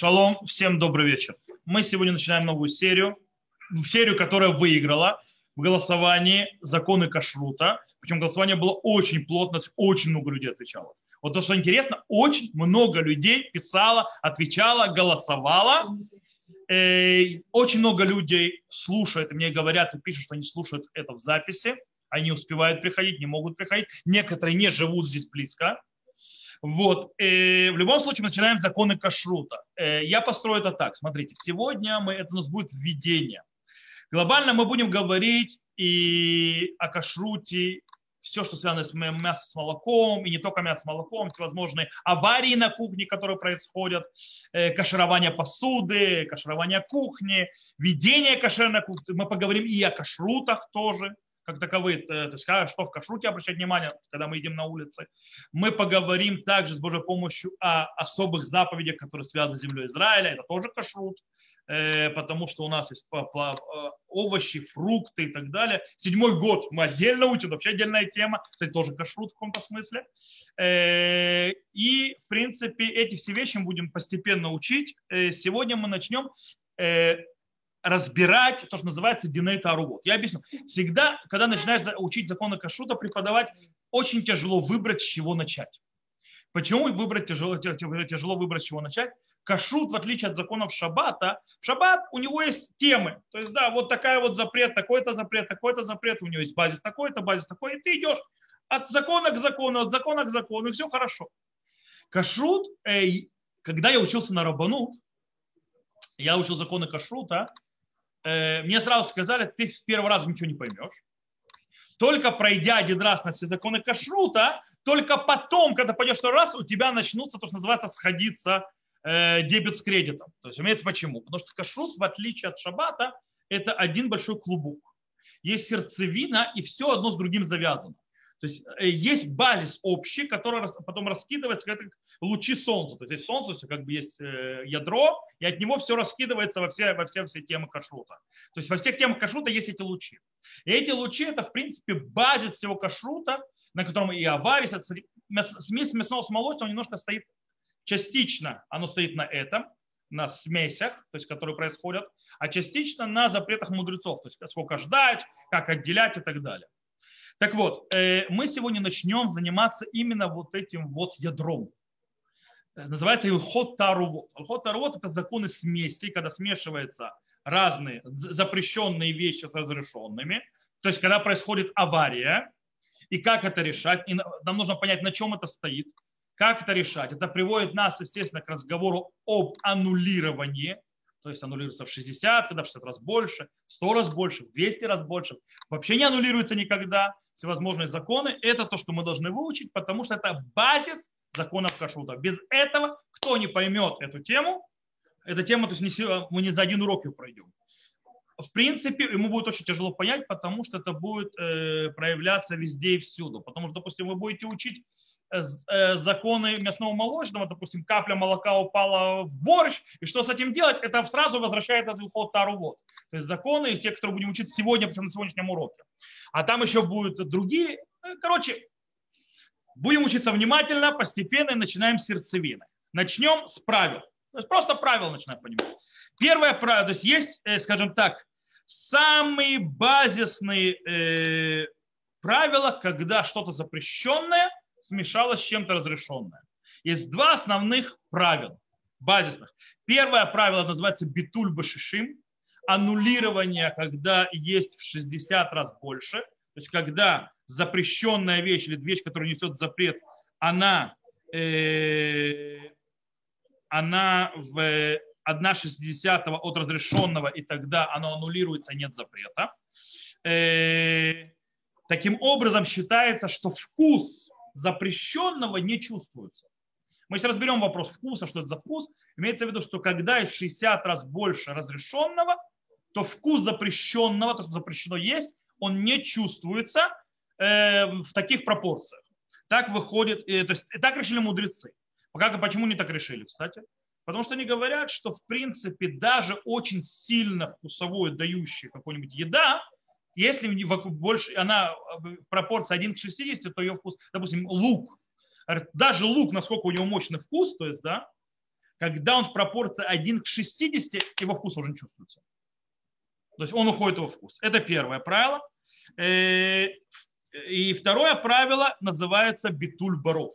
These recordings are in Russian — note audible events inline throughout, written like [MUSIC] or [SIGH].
Шалом, всем добрый вечер. Мы сегодня начинаем новую серию, серию, которая выиграла в голосовании законы кашрута. Причем голосование было очень плотно, очень много людей отвечало. Вот то, что интересно, очень много людей писало, отвечало, голосовало. Э, очень много людей слушают, мне говорят и пишут, что они слушают это в записи. Они успевают приходить, не могут приходить. Некоторые не живут здесь близко. Вот. И в любом случае мы начинаем с законы кашрута. Э, я построю это так. Смотрите, сегодня мы, это у нас будет введение. Глобально мы будем говорить и о кашруте, все, что связано с мясом с молоком, и не только мясо с молоком, всевозможные аварии на кухне, которые происходят, э, каширование посуды, каширование кухни, ведение кошерной кухни. Мы поговорим и о кашрутах тоже, как таковые, э, то есть что в кашруте обращать внимание, когда мы едем на улице. Мы поговорим также с Божьей помощью о особых заповедях, которые связаны с землей Израиля, это тоже кашрут, э, потому что у нас есть э, овощи, фрукты и так далее. Седьмой год мы отдельно учим, вообще отдельная тема, кстати, тоже кашрут в каком-то смысле. И, в принципе, эти все вещи мы будем постепенно учить. Сегодня мы начнем разбирать то, что называется Диней Тарувот. Я объясню. Всегда, когда начинаешь учить законы Кашрута, преподавать, очень тяжело выбрать, с чего начать. Почему выбрать тяжело, тяжело выбрать, с чего начать? Кашрут, в отличие от законов Шаббата, в Шаббат у него есть темы. То есть, да, вот такая вот запрет, такой-то запрет, такой-то запрет, у него есть базис такой-то, базис такой, и ты идешь от закона к закону, от закона к закону, и все хорошо. Кашрут, эй, когда я учился на Рабанут, я учил законы кашрута, Э, мне сразу сказали, ты в первый раз ничего не поймешь. Только пройдя один раз на все законы кашрута, только потом, когда пойдешь второй раз, у тебя начнутся то, что называется сходиться э, дебет с кредитом. То есть имеется почему? Потому что кашрут, в отличие от шабата, это один большой клубок. Есть сердцевина, и все одно с другим завязано. То есть э, есть базис общий, который потом раскидывается как лучи солнца. То есть солнце, все как бы есть э, ядро, и от него все раскидывается во все, во все, все темы кашрута. То есть во всех темах кашрута есть эти лучи. И эти лучи это в принципе базис всего кашрута, на котором и аварис, смесь мясного с молочным немножко стоит частично, оно стоит на этом, на смесях, то есть, которые происходят, а частично на запретах мудрецов, то есть сколько ждать, как отделять и так далее. Так вот, э, мы сегодня начнем заниматься именно вот этим вот ядром. Э, называется Илхот Тарувот. Илхот Тарувот – это законы смеси, когда смешиваются разные запрещенные вещи с разрешенными. То есть, когда происходит авария, и как это решать. И нам нужно понять, на чем это стоит, как это решать. Это приводит нас, естественно, к разговору об аннулировании то есть аннулируется в 60, когда в 60 раз больше, в 100 раз больше, в 200 раз больше. Вообще не аннулируется никогда. Всевозможные законы – это то, что мы должны выучить, потому что это базис законов кашрута. Без этого, кто не поймет эту тему, эта тема, то есть мы не за один урок ее пройдем. В принципе, ему будет очень тяжело понять, потому что это будет э, проявляться везде и всюду. Потому что, допустим, вы будете учить законы мясного молочного, допустим, капля молока упала в борщ, и что с этим делать, это сразу возвращает нас в Тару вот. То есть законы, те, которые будем учить сегодня, причем на сегодняшнем уроке. А там еще будут другие. Э, короче, будем учиться внимательно, постепенно и начинаем с сердцевины. Начнем с правил. То есть просто правила начинаем понимать. Первое правило, то есть есть, э, скажем так, самые базисные э, правила, когда что-то запрещенное – смешалось с чем-то разрешенное. Есть два основных правила, базисных. Первое правило называется битуль башишим, аннулирование, когда есть в 60 раз больше, то есть когда запрещенная вещь или вещь, которая несет запрет, она, э, она в 1,60 от разрешенного, и тогда оно аннулируется, нет запрета. Э, таким образом считается, что вкус запрещенного не чувствуется. Мы сейчас разберем вопрос вкуса, что это за вкус. Имеется в виду, что когда есть 60 раз больше разрешенного, то вкус запрещенного, то, что запрещено есть, он не чувствуется э, в таких пропорциях. Так выходит, э, то есть так решили мудрецы. Пока, почему не так решили, кстати? Потому что они говорят, что в принципе даже очень сильно вкусовую дающая какой-нибудь еда, если больше, она в пропорции 1 к 60, то ее вкус, допустим, лук. Даже лук, насколько у него мощный вкус, то есть, да, когда он в пропорции 1 к 60, его вкус уже не чувствуется. То есть он уходит его вкус. Это первое правило. Э, и второе правило называется битуль баров.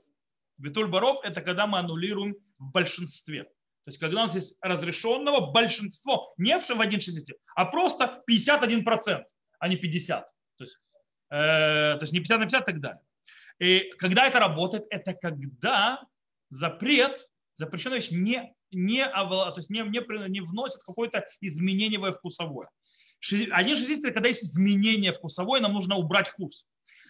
Битуль баров – это когда мы аннулируем в большинстве. То есть когда у нас есть разрешенного большинство, не в 1,60, а просто 51%, а не 50. То есть, э, то есть не 50 на 50 и так далее. И когда это работает, это когда запрет, запрещенная вещь не, не, то есть не, не, не вносит какое-то изменение во вкусовое. 1,60 это когда есть изменение вкусовое, нам нужно убрать вкус.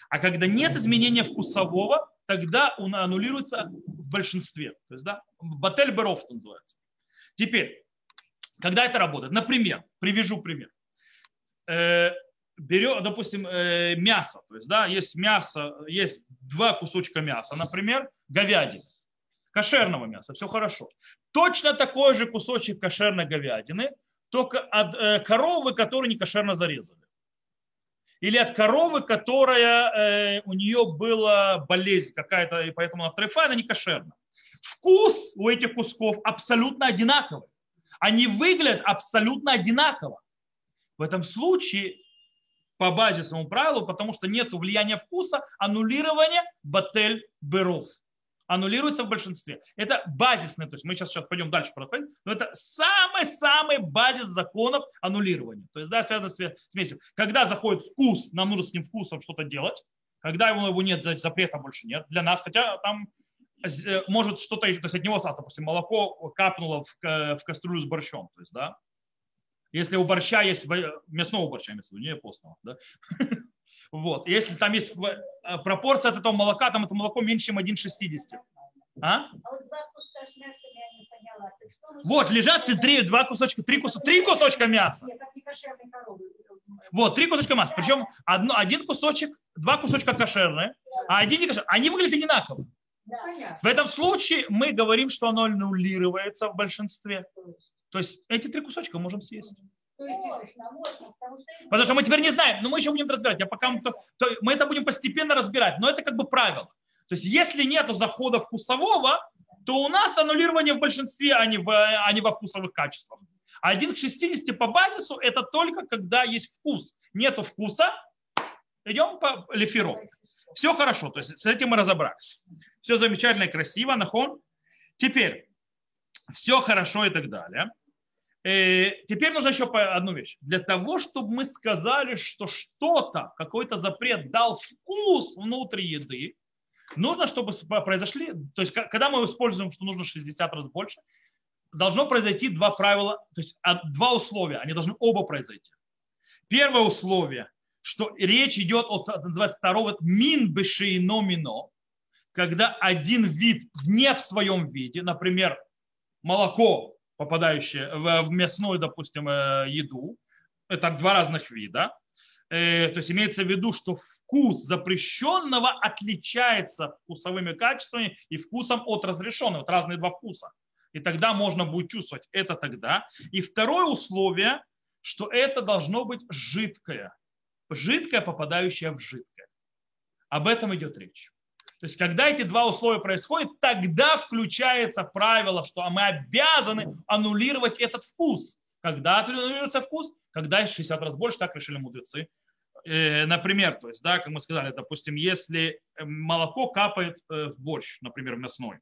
А когда нет изменения вкусового, тогда он аннулируется в большинстве. То есть, да, батель беров называется. Теперь, когда это работает? Например, привяжу пример. Берем, допустим, э, мясо. То есть, да, есть мясо, есть два кусочка мяса, например, говядины. Кошерного мяса, все хорошо. Точно такой же кусочек кошерной говядины, только от э, коровы, которую не кошерно зарезали или от коровы, которая э, у нее была болезнь какая-то, и поэтому она трефа, она не кошерна. Вкус у этих кусков абсолютно одинаковый. Они выглядят абсолютно одинаково. В этом случае по базисному правилу, потому что нет влияния вкуса, аннулирование батель беров аннулируется в большинстве. Это базисный, то есть мы сейчас, сейчас пойдем дальше проходить, но это самый-самый базис законов аннулирования. То есть, да, связано с смесью. Когда заходит вкус, нам нужно с ним вкусом что-то делать, когда его, его нет, запрета больше нет для нас, хотя там э, может что-то, то есть от него осталось, допустим, молоко капнуло в, в кастрюлю с борщом, то есть, да, если у борща есть, мясного борща, не постного, да, [LAUGHS] Вот. Если там есть э, пропорция от этого молока, там это молоко меньше, чем 1,60. А? Вот, лежат три, два кусочка, три, кус, три кусочка мяса. Вот, три кусочка мяса. Причем одно, один кусочек, два кусочка кошерные, а один не кошерный. Они выглядят одинаково. В этом случае мы говорим, что оно аннулируется в большинстве. То есть эти три кусочка можем съесть. Потому что мы теперь не знаем, но мы еще будем разбирать. Я пока то, то мы это будем постепенно разбирать, но это как бы правило. То есть если нет захода вкусового, то у нас аннулирование в большинстве, а не, в, а не во вкусовых качествах. 1 к 60 по базису это только когда есть вкус. Нету вкуса, идем по лефиров. Все хорошо, то есть с этим мы разобрались. Все замечательно и красиво, нахон. Теперь, все хорошо и так далее. Э, теперь нужно еще одну вещь. Для того, чтобы мы сказали, что что-то, какой-то запрет дал вкус внутри еды, нужно, чтобы произошли, то есть когда мы используем, что нужно 60 раз больше, должно произойти два правила, то есть два условия, они должны оба произойти. Первое условие, что речь идет о, называется второго мин бешейно мино, когда один вид не в своем виде, например, молоко попадающие в мясную, допустим, э, еду. Это два разных вида. Э, то есть имеется в виду, что вкус запрещенного отличается вкусовыми качествами и вкусом от разрешенного. Вот разные два вкуса. И тогда можно будет чувствовать это тогда. И второе условие, что это должно быть жидкое. Жидкое, попадающее в жидкое. Об этом идет речь. То есть, когда эти два условия происходят, тогда включается правило, что мы обязаны аннулировать этот вкус. Когда аннулируется вкус? Когда есть 60 раз больше, так решили мудрецы. Э, например, то есть, да, как мы сказали, допустим, если молоко капает э, в борщ, например, мясной,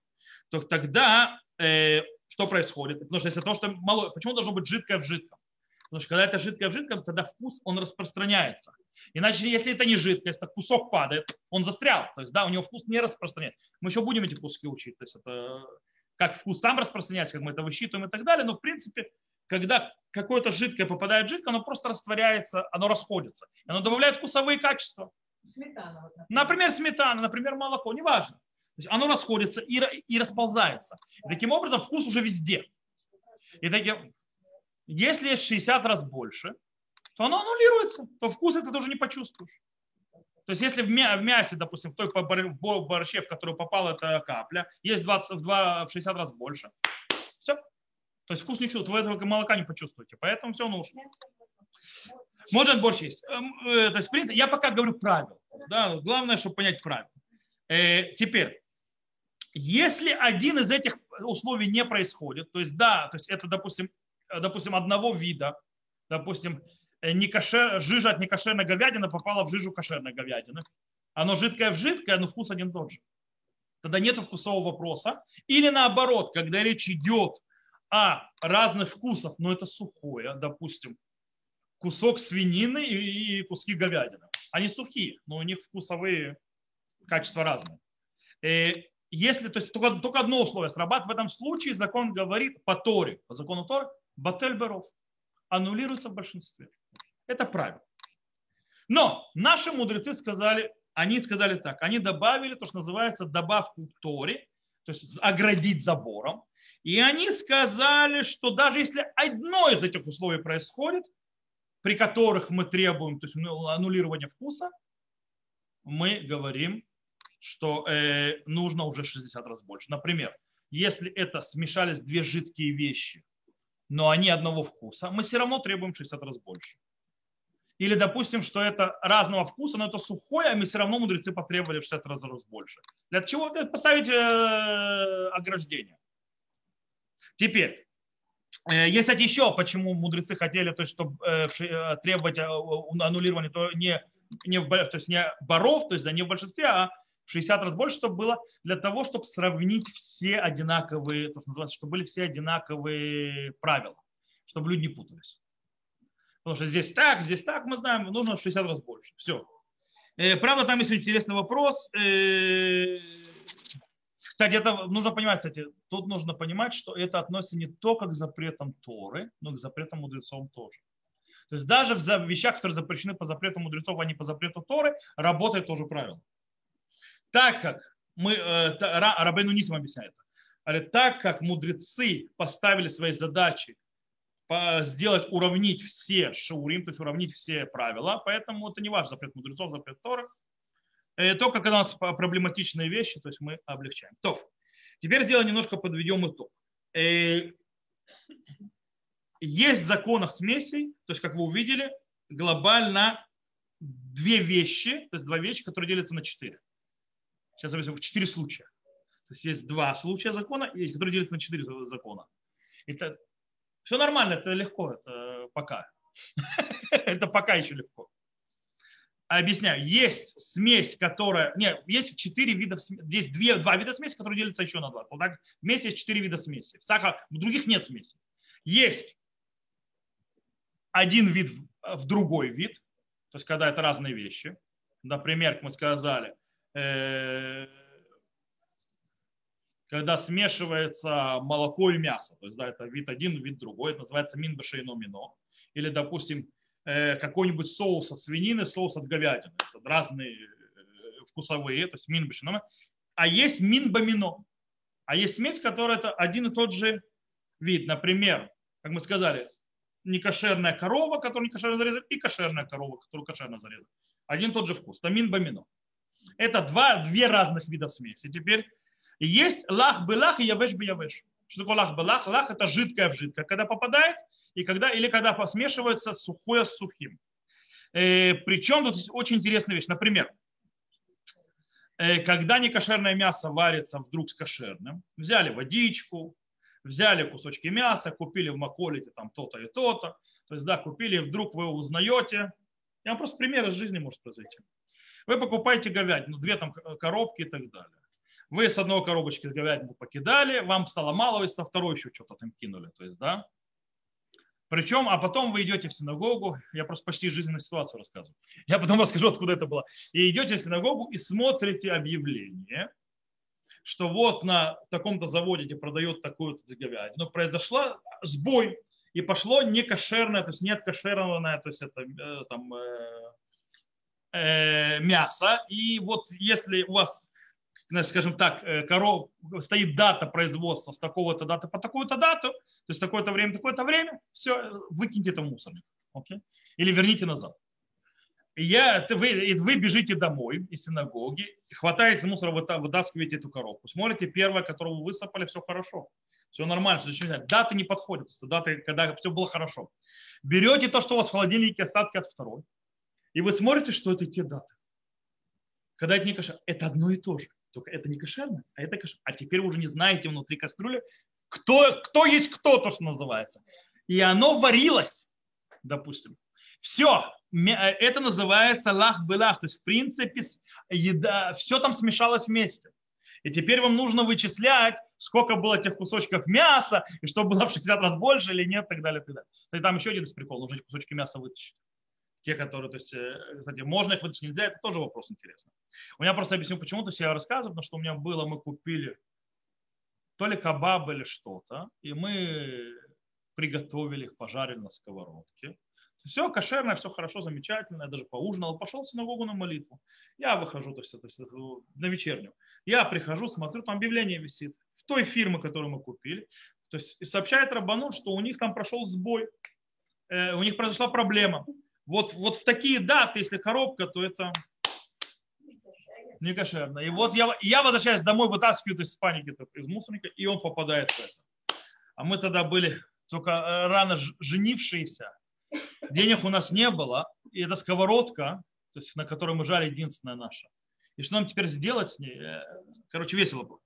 то тогда э, что происходит? Потому что если то, что мало, почему должно быть жидкое в жидком? Потому что когда это жидкое в жидком, тогда вкус, он распространяется. Иначе, если это не жидкость, то кусок падает, он застрял. То есть, да, у него вкус не распространяется. Мы еще будем эти куски учить. То есть, это как вкус там распространяется, как мы это высчитываем и так далее. Но, в принципе, когда какое-то жидкое попадает в жидкое, оно просто растворяется, оно расходится. Оно добавляет вкусовые качества. Сметана, вот, например. например, сметана, например, молоко, неважно. То есть оно расходится и, и расползается. И таким образом вкус уже везде. И таким, если есть 60 раз больше, то оно аннулируется, то вкус это тоже не почувствуешь. То есть если в мясе, допустим, в той борще, в которую попала эта капля, есть 20, в, 2, в 60 раз больше, все. То есть вкус не чувствуете, вы этого молока не почувствуете, поэтому все нужно. Может борщ есть. Эм, э, то есть, в принципе, я пока говорю правила. Да, главное, чтобы понять правила. Э, теперь, Если один из этих условий не происходит, то есть да, то есть это, допустим, допустим, одного вида, допустим, не кошер, жижа от некошерной говядины попала в жижу кошерной говядины, оно жидкое в жидкое, но вкус один тот же. Тогда нет вкусового вопроса. Или наоборот, когда речь идет о разных вкусах, но это сухое, допустим, кусок свинины и куски говядины. Они сухие, но у них вкусовые качества разные. И э, если, то есть только, только одно условие срабатывает, в этом случае закон говорит по Торе, по закону Торы, батель беров, аннулируется в большинстве. Это правило. Но наши мудрецы сказали, они сказали так, они добавили то, что называется добавку к Торе, то есть оградить забором. И они сказали, что даже если одно из этих условий происходит, при которых мы требуем то есть аннулирования вкуса, мы говорим, что э, нужно уже 60 раз больше. Например, если это смешались две жидкие вещи, но они одного вкуса, мы все равно требуем 60 раз больше. Или, допустим, что это разного вкуса, но это сухое, а мы все равно мудрецы потребовали в 6 раз больше. Для чего? Поставить э, ограждение. Теперь, э, есть, кстати, еще, почему мудрецы хотели, то есть, чтобы э, требовать аннулирования, то не, не, в, то есть не боров, то есть да, не в большинстве, а в 60 раз больше, чтобы было для того, чтобы сравнить все одинаковые, то, что называется, чтобы были все одинаковые правила, чтобы люди не путались. Потому что здесь так, здесь так, мы знаем, нужно в 60 раз больше. Все. Э, правда, там есть интересный вопрос. Э, кстати, это нужно понимать, кстати, тут нужно понимать, что это относится не только к запретам Торы, но и к запретам мудрецов тоже. То есть даже в вещах, которые запрещены по запрету мудрецов, а не по запрету Торы, работает тоже правило. Так как мы, э, Рабейну Нисим объясняет, так как мудрецы поставили свои задачи сделать, уравнить все шаурим, то есть уравнить все правила, поэтому это не ваш запрет мудрецов, запрет Тора. Э, только когда у нас проблематичные вещи, то есть мы облегчаем. То, теперь сделаем немножко подведем итог. Э, есть в законах смесей, то есть, как вы увидели, глобально две вещи, то есть два вещи, которые делятся на четыре. Сейчас объясню, четыре случая. То есть есть два случая закона, которые делятся на четыре закона. Это все нормально, это легко, это пока. [LAUGHS] Это пока еще легко. Объясняю. Есть смесь, которая... Нет, есть четыре вида... Здесь две, два вида смеси, которые делятся еще на два. Вот так вместе есть четыре вида смеси. Сахар, других нет смеси. Есть один вид в другой вид, то есть когда это разные вещи. Например, как мы сказали, э, когда смешивается молоко и мясо. То есть, да, это вид один, вид другой. Это называется мин башейно мино. Или, допустим, э, какой-нибудь соус от свинины, соус от говядины. Это разные э, вкусовые, то есть мин башейно. А есть мин бамино. А есть смесь, которая это один и тот же вид. Например, как мы сказали, некошерная корова, которую некошерно зарезали, и кошерная корова, которую кошерно зарезали. Один и тот же вкус. Тамин бамино. Это два, две разных вида смеси. Теперь есть лах лах и явеш явеш. Что такое лах лах? Лах это жидкое в жидкое. Когда попадает, и когда, или когда смешивается сухое с сухим. Э, причем тут очень интересная вещь. Например, э, когда некошерное мясо варится вдруг с кошерным, взяли водичку, взяли кусочки мяса, купили в Маколите там то-то и то-то, то есть, да, купили, вдруг вы узнаете, я вам просто пример из жизни может произойти. Вы покупаете говядину, две там коробки и так далее. Вы с одной коробочки говядину покидали, вам стало мало, вы со второй еще что-то там кинули. То есть, да? Причем, а потом вы идете в синагогу, я просто почти жизненную ситуацию рассказываю. Я потом расскажу, откуда это было. И идете в синагогу и смотрите объявление, что вот на таком-то заводе, где продают такую-то говядину, произошла сбой, и пошло некошерное, то есть нет кошерное, то есть это э, там э, э, мясо. И вот если у вас скажем так, э, коров, стоит дата производства с такого-то даты по такую-то дату, то есть такое-то время, такое-то время, все, выкиньте это в мусорник. Okay? Или верните назад. И я, вы, вы бежите домой из синагоги, хватаете мусора, вытаскиваете эту коробку. Смотрите, первое, которую вы высыпали, все хорошо. Все нормально. Зачем даты не подходят. Даты, когда все было хорошо. Берете то, что у вас в холодильнике, остатки от второй. И вы смотрите, что это те даты. Когда это не кошер. Это одно и то же. Только это не кошерно, а это кошерно. А теперь вы уже не знаете внутри кастрюли, кто, кто есть кто, то, что называется. И оно варилось, допустим. Все, это называется лах-белах. То есть, в принципе, еда, все там смешалось вместе. И теперь вам нужно вычислять, сколько было тех кусочков мяса, и что было в 60 раз больше или нет, и так далее. И так далее. Кстати, там еще один из приколов, нужно эти кусочки мяса вытащить. Те, которые, то есть, э, кстати, можно их вытащить, нельзя, это тоже вопрос интересный. У меня просто объясню, почему, то есть я рассказываю, потому что у меня было, мы купили то ли кабаб или что-то, и мы приготовили их, пожарили на сковородке. Все кошерное, все хорошо, замечательно. Я даже поужинал, пошел в синагогу на молитву. Я выхожу, то есть, то есть на вечернюю. Я прихожу, смотрю, там объявление висит. В той фирме, которую мы купили. То есть сообщает Рабанун, что у них там прошел сбой. Э, у них произошла проблема. Вот, вот в такие даты, если коробка, то это не кошерно. И вот я, я возвращаюсь домой, вытаскиваю из паники из мусорника, и он попадает в это. А мы тогда были только э, рано женившиеся, денег у нас не было, и эта сковородка, то есть, на которой мы жали, единственная наша. И что нам теперь сделать с ней? Э, короче, весело было.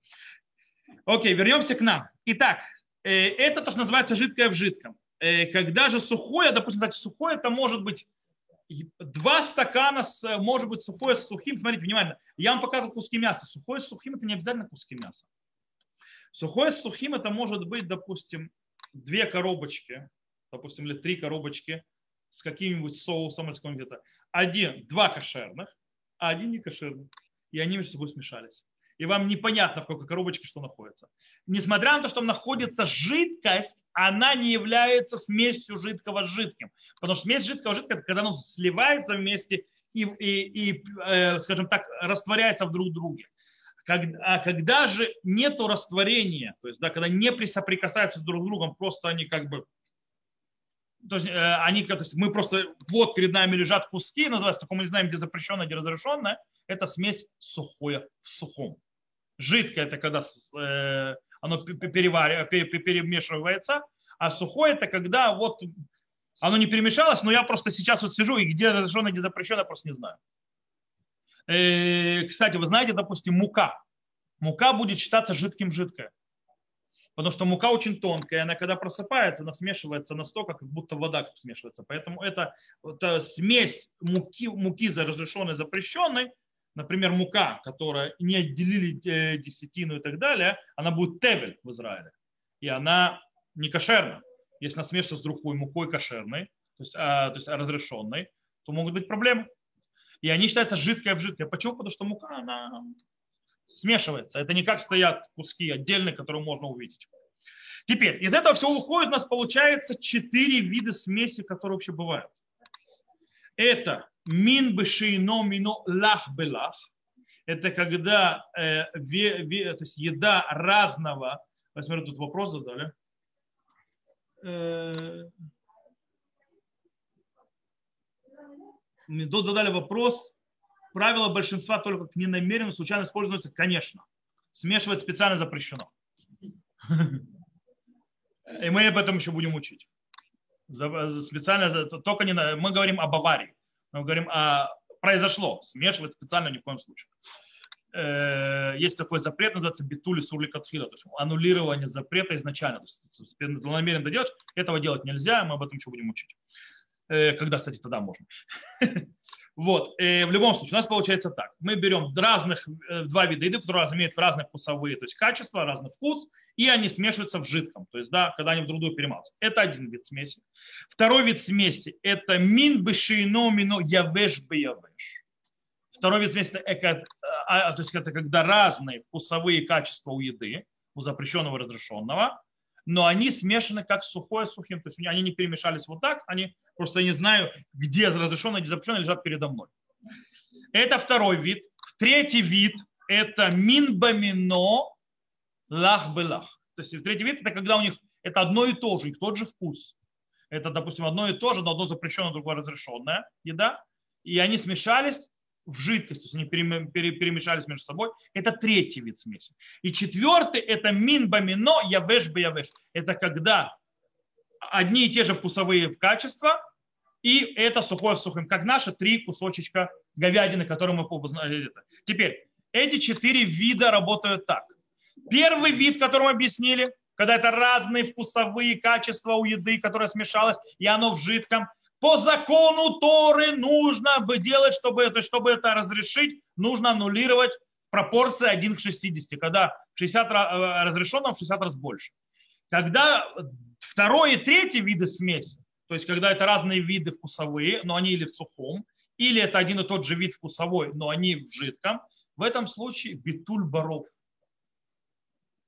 Окей, вернемся к нам. Итак, э, это то, что называется жидкое в жидком. Когда же сухое, допустим, кстати, сухое, это может быть два стакана, с, может быть, сухое с сухим. Смотрите, внимательно. Я вам показывал куски мяса. Сухое с сухим – это не обязательно куски мяса. Сухое с сухим – это может быть, допустим, две коробочки, допустим, или три коробочки с каким-нибудь соусом или с каким-то. Один, два кошерных, а один не кошерный. И они между собой смешались. И вам непонятно, в какой коробочке что находится. Несмотря на то, что там находится жидкость, она не является смесью жидкого с жидким. Потому что смесь жидкого с жидким, когда оно сливается вместе и, и, и э, скажем так, растворяется в друг друге. Когда, а когда же нету растворения, то есть да, когда не соприкасаются друг с другом, просто они как бы то есть, э, они, то есть мы просто, вот перед нами лежат куски, называется, только мы не знаем, где запрещенное, где разрешенное, это смесь сухое в сухом. Жидкое это когда э, оно перемешивается, а сухое это когда вот оно не перемешалось, но я просто сейчас вот сижу и где разрешено, где запрещено, я просто не знаю. Э, кстати, вы знаете, допустим, мука. Мука будет считаться жидким жидкое. Потому что мука очень тонкая, она когда просыпается, она смешивается настолько, как будто вода смешивается. Поэтому это, это смесь муки, муки за разрешенной, запрещенной, например, мука, которая не отделили э, десятину и так далее, она будет тевель в Израиле. И она не кошерна. Если она смешивается с другой мукой кошерной, то есть, а, то есть разрешенной, то могут быть проблемы. И они считаются жидкой в жидкой. Почему? Потому что мука, она смешивается. Это не как стоят куски отдельные, которые можно увидеть. Теперь, из этого все уходит, у нас получается четыре вида смеси, которые вообще бывают. Это мин бешейно мино лах белах. Это когда э, ве, ве, то есть еда разного. Посмотрю, тут вопрос задали. Э, тут задали вопрос. Правило большинства только к ненамеренному случайно используется, конечно. Смешивать специально запрещено. [LAUGHS] И мы об этом еще будем учить. Специально, только не, мы говорим об аварии. Мы говорим о произошло. Смешивать специально ни в коем случае. Э, есть такой запрет, называется битули сурли катфила, то есть аннулирование запрета изначально. То есть злонамеренно доделать, этого делать нельзя, мы об этом еще будем учить. Э, когда, кстати, тогда можно. [LAUGHS] Вот, э, в любом случае, у нас получается так. Мы берем разных, два вида еды, которые имеют разные вкусовые, то есть качества, разный вкус, и они смешиваются в жидком, то есть, да, когда они в друг друга перемалываются. Это один вид смеси. Второй вид смеси – это мин бешейно мино явеш бы явеш. Второй вид смеси – а, есть, это когда разные вкусовые качества у еды, у запрещенного и разрешенного, но они смешаны как сухое с сухим. То есть они не перемешались вот так, они просто не знаю, где разрешенное, где запрещенное лежат передо мной. Это второй вид. Третий вид – это минбамино лах лах. То есть третий вид – это когда у них это одно и то же, их тот же вкус. Это, допустим, одно и то же, но одно запрещенное, другое разрешенное еда. И они смешались в жидкость, то есть они перемешались между собой. Это третий вид смеси. И четвертый – это мин бамино явеш явеш. Это когда одни и те же вкусовые качества, и это сухое в сухом, как наши три кусочечка говядины, которые мы познали. Теперь, эти четыре вида работают так. Первый вид, который мы объяснили, когда это разные вкусовые качества у еды, которая смешалась, и оно в жидком. По закону Торы нужно бы делать, чтобы это, чтобы это разрешить, нужно аннулировать пропорции 1 к 60, когда 60 э, разрешенного в 60 раз больше. Когда второй и третий виды смеси, то есть когда это разные виды вкусовые, но они или в сухом, или это один и тот же вид вкусовой, но они в жидком, в этом случае битуль баров.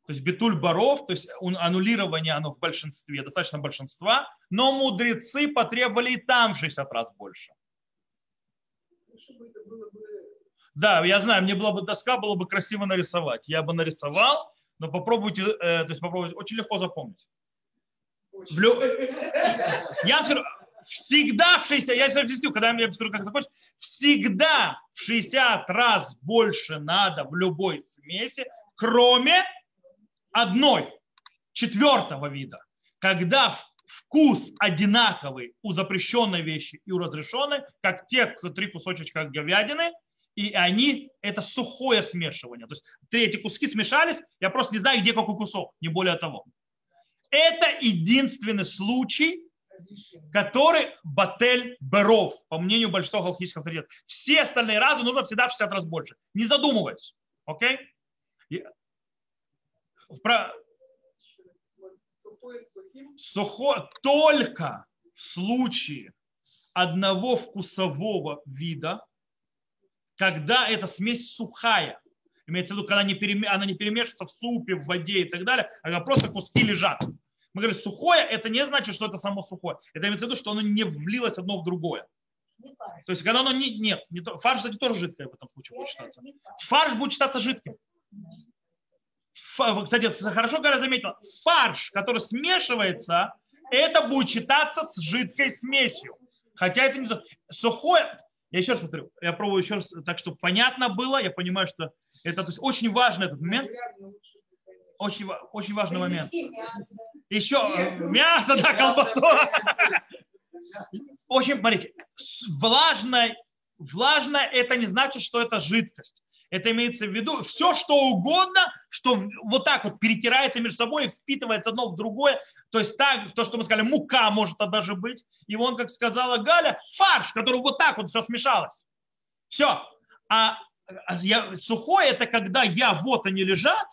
То есть битуль баров, то есть аннулирование оно в большинстве, достаточно большинства, но мудрецы потребовали и там в 60 раз больше. Да, я знаю, мне была бы доска, было бы красиво нарисовать. Я бы нарисовал, но попробуйте, э, то есть попробуйте, очень легко запомнить. В лю... Я скажу, всегда в 60, я сейчас объясню, когда я скажу, как закончить, всегда в 60 раз больше надо в любой смеси, кроме одной, четвертого вида. Когда вкус одинаковый у запрещенной вещи и у разрешенной, как те три кусочка говядины, и они, это сухое смешивание. То есть эти куски смешались, я просто не знаю, где какой кусок, не более того. Это единственный случай, который батель беров, по мнению большинства галактических авторитетов. Все остальные разы нужно всегда в 60 раз больше. Не задумываясь. Окей? Про... Сухо только в случае одного вкусового вида, когда эта смесь сухая, имеется в виду, когда она не перемешивается в супе, в воде и так далее, а просто куски лежат. Мы говорим, сухое, это не значит, что это само сухое. Это имеется в виду, что оно не влилось одно в другое. То есть, когда оно не, нет, не то, фарш, кстати, тоже жидкое в этом случае будет считаться. Фарш будет считаться жидким. Кстати, хорошо, когда заметил, фарш, который смешивается, это будет считаться с жидкой смесью. Хотя это не сухое. Я еще раз повторю, я пробую еще раз, так чтобы понятно было, я понимаю, что это то есть, очень важный этот момент. Очень, очень важный момент. Еще э, мясо, да, колбасу. Очень, смотрите, влажное, влажное это не значит, что это жидкость. Это имеется в виду все, что угодно, что вот так вот перетирается между собой и впитывается одно в другое. То есть так, то, что мы сказали, мука может даже быть. И вон, как сказала Галя, фарш, который вот так вот все смешалось. Все. А, а я, сухое это когда я, вот они лежат,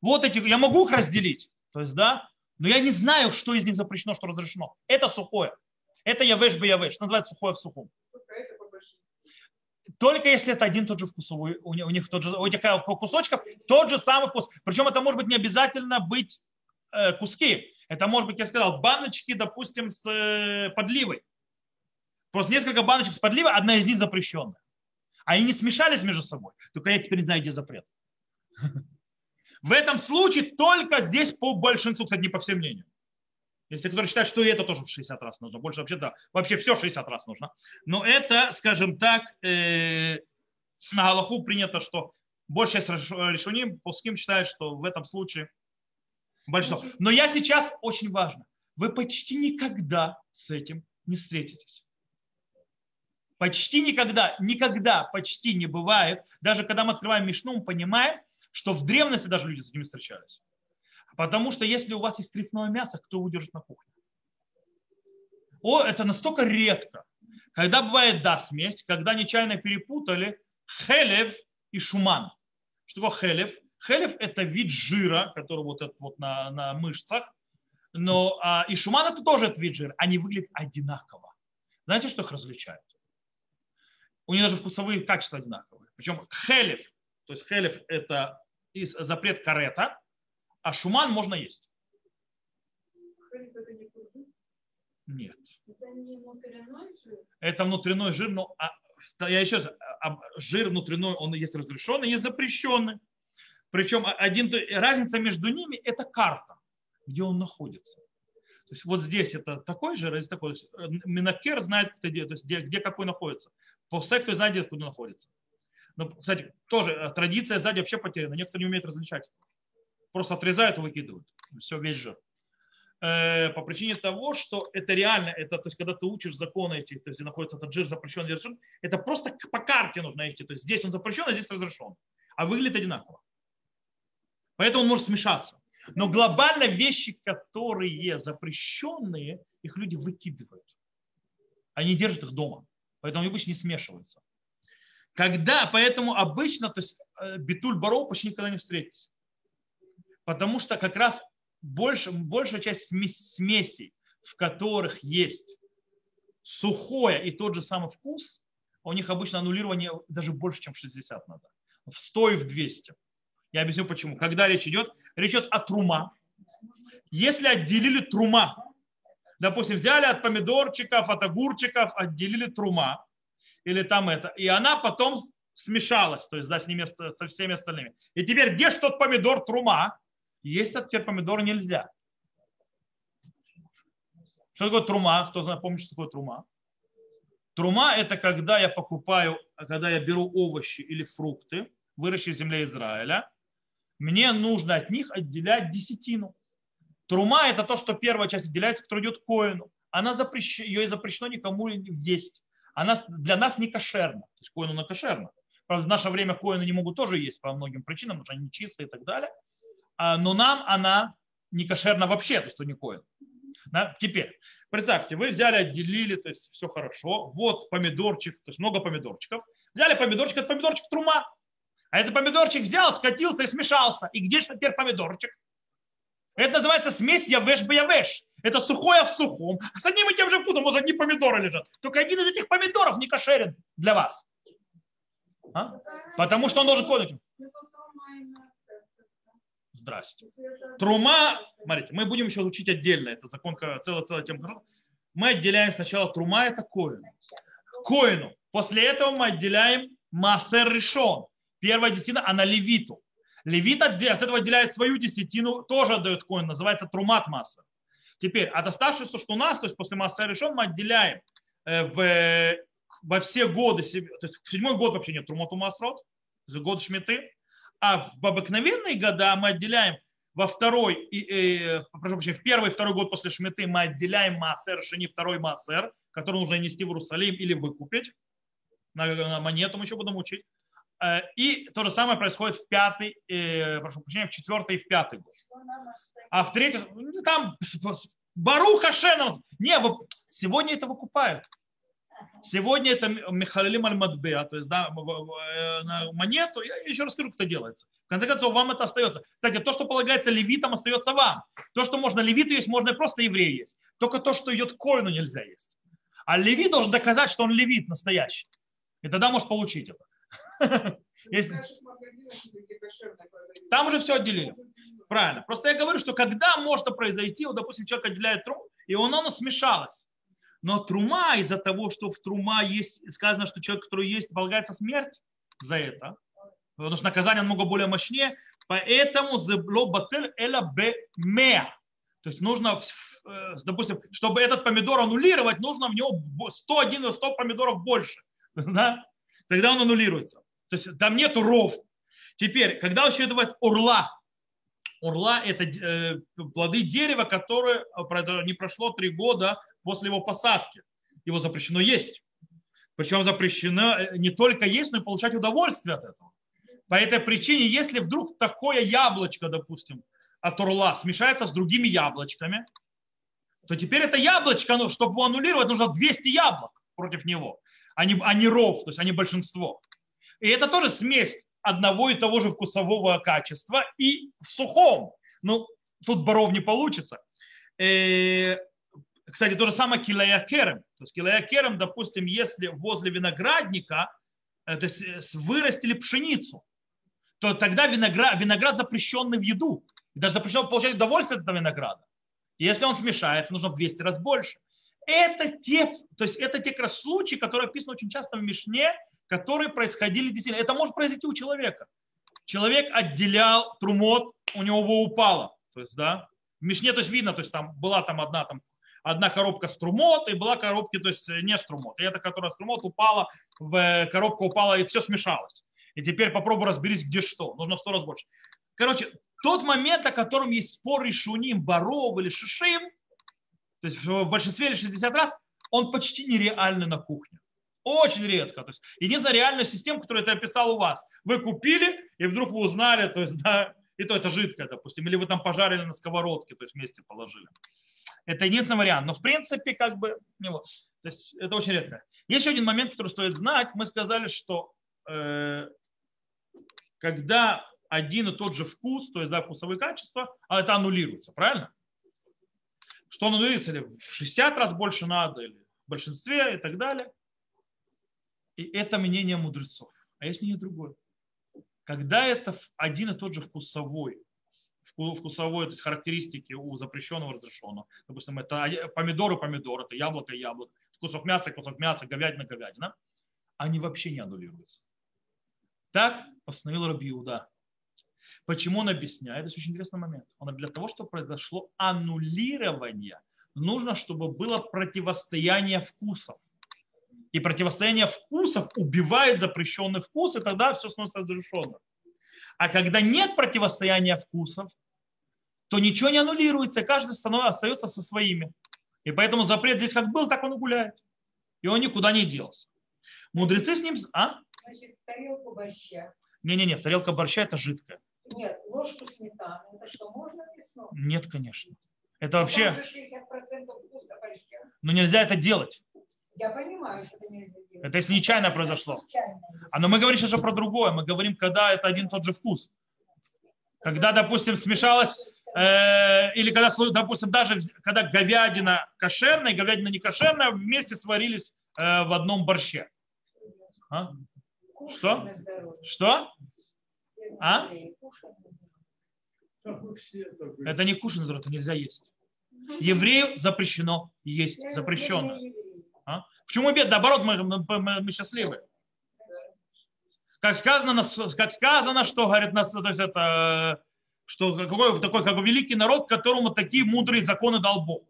вот эти, я могу их разделить. То есть, да, но я не знаю, что из них запрещено, что разрешено. Это сухое. Это явеш бы явеш. Называется сухое в сухом. Только если это один тот же вкусовой, у них тот же, у этих кусочков тот же самый вкус. Причем это может быть не обязательно быть э, куски. Это может быть, я сказал, баночки, допустим, с э, подливой. Просто несколько баночек с подливой, одна из них запрещенная. Они не смешались между собой. Только я теперь не знаю, где запрет. [LAUGHS] В этом случае только здесь по большинству, кстати, не по всем мнениям. Если кто-то считает, что и это тоже в 60 раз нужно. Больше вообще, да, вообще все 60 раз нужно. Но это, скажем так, э, на Галаху принято, что большая часть решений пуским считает, что в этом случае большинство. Но я сейчас, очень важно, вы почти никогда с этим не встретитесь. Почти никогда, никогда почти не бывает. Даже когда мы открываем Мишну, мы понимаем, что в древности даже люди с этими встречались. Потому что если у вас есть трефное мясо, кто удержит на кухне? О, это настолько редко. Когда бывает да смесь, когда нечаянно перепутали хелев и шуман. Что такое хелев? Хелев – это вид жира, который вот, этот вот на, на мышцах. Но, а, и шуман – это тоже этот вид жира. Они выглядят одинаково. Знаете, что их различает? У них даже вкусовые качества одинаковые. Причем хелев, то есть хелев – это запрет карета, а шуман можно есть. Нет. Это внутренний жир, но а, я еще раз, а, жир внутренний, он есть разрешенный, есть запрещенный. Причем один, разница между ними – это карта, где он находится. То есть вот здесь это такой жир, а здесь такой. Э, Минакер знает, где, то есть где, где какой находится. После кто знает, где откуда находится. Но, кстати, тоже э, традиция сзади вообще потеряна. Некоторые не умеют различать. Просто отрезают и выкидывают. Все, весь жир. Э, по причине того, что это реально, это, то есть, когда ты учишь законы эти, то есть, где находится этот жир запрещен, это просто по карте нужно идти. То есть, здесь он запрещен, а здесь разрешен. а выглядит одинаково. Поэтому он может смешаться. Но глобально вещи, которые запрещенные, их люди выкидывают. Они держат их дома. Поэтому они обычно не смешиваются. Когда, поэтому обычно, то есть э, битуль баров почти никогда не встретится. Потому что как раз больше, большая часть смесей, в которых есть сухое и тот же самый вкус, у них обычно аннулирование даже больше, чем 60 надо. В 100 и в 200. Я объясню почему. Когда речь идет, речь идет о трума. Если отделили трума, допустим, взяли от помидорчиков, от огурчиков, отделили трума, или там это, и она потом смешалась, то есть да, с ними, со всеми остальными. И теперь где что тот помидор трума? Есть этот теперь помидор нельзя. Что такое трума? Кто знает, помнит, что такое трума? Трума – это когда я покупаю, когда я беру овощи или фрукты, выращенные в земле Израиля, мне нужно от них отделять десятину. Трума – это то, что первая часть отделяется, которая идет к коину. Она запрещена, ее запрещено никому есть. Она для нас не кошерна. То есть коину на кошерна. Правда, в наше время коины не могут тоже есть по многим причинам, потому что они чистые и так далее. А, но нам она не кошерна вообще, то есть то не коин. Да? Теперь, представьте, вы взяли, отделили, то есть все хорошо. Вот помидорчик, то есть много помидорчиков. Взяли помидорчик, это помидорчик трума. А этот помидорчик взял, скатился и смешался. И где же теперь помидорчик? Это называется смесь явеш-баявеш. Это сухое в сухом. С одним и тем же вкусом, вот одни помидоры лежат. Только один из этих помидоров не кошерен для вас. А? Потому что он должен конуть. Здрасте. Трума, смотрите, мы будем еще учить отдельно, это закон, целая, целая тема. Мы отделяем сначала трума, это коину. Коину. После этого мы отделяем массер решен. Первая десятина, она левиту. Левит от этого отделяет свою десятину, тоже отдает коин, называется трумат масса. Теперь, от оставшегося, что у нас, то есть после массы решен, мы отделяем э, в, во все годы, то есть в седьмой год вообще нет трумату масрот, год шметы, а в обыкновенные года мы отделяем во второй, э, прошу прощения, в первый и второй год после шметы мы отделяем массер, шини второй массер, который нужно нести в Иерусалим или выкупить. На, на монету мы еще будем учить. Э, и то же самое происходит в пятый, э, прошу прощения, в четвертый и в пятый год. А в третий, ну, там Баруха Шенов. Не, сегодня это выкупают. Сегодня это Михалилим Аль-Мадбеа, то есть да, э, на монету. Я еще расскажу, как это делается. В конце концов, вам это остается. Кстати, то, что полагается левитам, остается вам. То, что можно левиту есть, можно и просто евреи есть. Только то, что идет коину, нельзя есть. А левит должен доказать, что он левит настоящий. И тогда может получить это. [LAUGHS] Там уже все отделили. Правильно. Просто я говорю, что когда может произойти, вот, допустим, человек отделяет трум, и он, оно смешалось. Но трума из-за того, что в трума есть, сказано, что человек, который есть, полагается смерть за это, потому что наказание намного более мощнее, поэтому зебло батель эла бе. То есть нужно, э, допустим, чтобы этот помидор аннулировать, нужно в него 101 100 помидоров больше. [LAUGHS] Да? Тогда он аннулируется. То есть там нет ров. Теперь, когда учитывать урла, урла это э, плоды дерева, которые э, не прошло три года после его посадки. Его запрещено есть. Причем запрещено э, не только есть, но и получать удовольствие от этого. По этой причине, если вдруг такое яблочко, допустим, от урла смешается с другими яблочками, то теперь это яблочко, ну, чтобы его аннулировать, нужно 200 яблок против него, а не, а не ров, то есть а не большинство. И это тоже смесь одного и того же вкусового качества и в сухом. Ну, тут боров не получится. Э, кстати, то же самое килая керем. То есть килая керем, допустим, если возле виноградника э, то есть э, вырастили пшеницу, то тогда виноград, виноград запрещенный в еду. И даже запрещено получать удовольствие от этого винограда. И если он смешается, нужно в 200 раз больше. Это те, то есть это те как раз случаи, которые описаны очень часто в Мишне, которые происходили действительно. Это может произойти у человека. Человек отделял трумот, у него упало. То есть, да, в Мишне, то есть видно, то есть там была там одна там одна коробка струмот и была коробка, то есть не струмот. И эта, которая струмот, упала, в коробку упала и все смешалось. И теперь попробуй разберись, где что. Нужно в сто раз больше. Короче, тот момент, о котором есть спор Ишуним, Баров или Шишим, то есть в большинстве или 60 раз, он почти нереальный на кухне Очень редко. То есть единственная реальная система, которую я описал у вас. Вы купили, и вдруг вы узнали, то есть, да, и то это жидкое, допустим, или вы там пожарили на сковородке, то есть вместе положили. Это единственный вариант. Но в принципе, как бы, не вот. То есть это очень редко. Есть еще один момент, который стоит знать. Мы сказали, что э, когда один и тот же вкус, то есть да, вкусовые качества, а это аннулируется, правильно? Что аннулируется? Или в 60 раз больше надо, или в большинстве и так далее. И это мнение мудрецов. А есть мнение другое. Когда это один и тот же вкусовой, вкусовой то есть характеристики у запрещенного разрешенного, допустим, это помидоры, помидор, это яблоко, яблоко, кусок мяса, кусок мяса, говядина, говядина, они вообще не аннулируются. Так постановил Раби Иуда. Почему он объясняет? Это очень интересный момент. Он для того, чтобы произошло аннулирование, нужно, чтобы было противостояние вкусов. И противостояние вкусов убивает запрещенный вкус, и тогда все становится разрешенным. А когда нет противостояния вкусов, то ничего не аннулируется, каждый становится, остается со своими. И поэтому запрет здесь как был, так он и гуляет. И он никуда не делся. Мудрецы с ним... А? Значит, тарелку борща. Не-не-не, тарелка борща это жидкое. Нет, ложку сметаны. Это что, можно мясного? Нет, конечно. Это вообще... Там же 60% вкуса борща. Но нельзя это делать. Я понимаю, что это нельзя делать. Это если нечаянно произошло. А но мы говорим сейчас же про другое. Мы говорим, когда это один и тот же вкус. Когда, допустим, смешалось, или когда, допустим, даже когда говядина кошерная и говядина не кошерная вместе сварились э, в одном борще. А? Что? на. Что? А? На. Это не кушать, это нельзя есть. Еврею запрещено есть, запрещено. А? Почему бед? Наоборот, мы, мы, мы- счастливы. Как сказано, как сказано, что говорит нас, то есть это, что какой, такой как великий народ, которому такие мудрые законы дал Бог.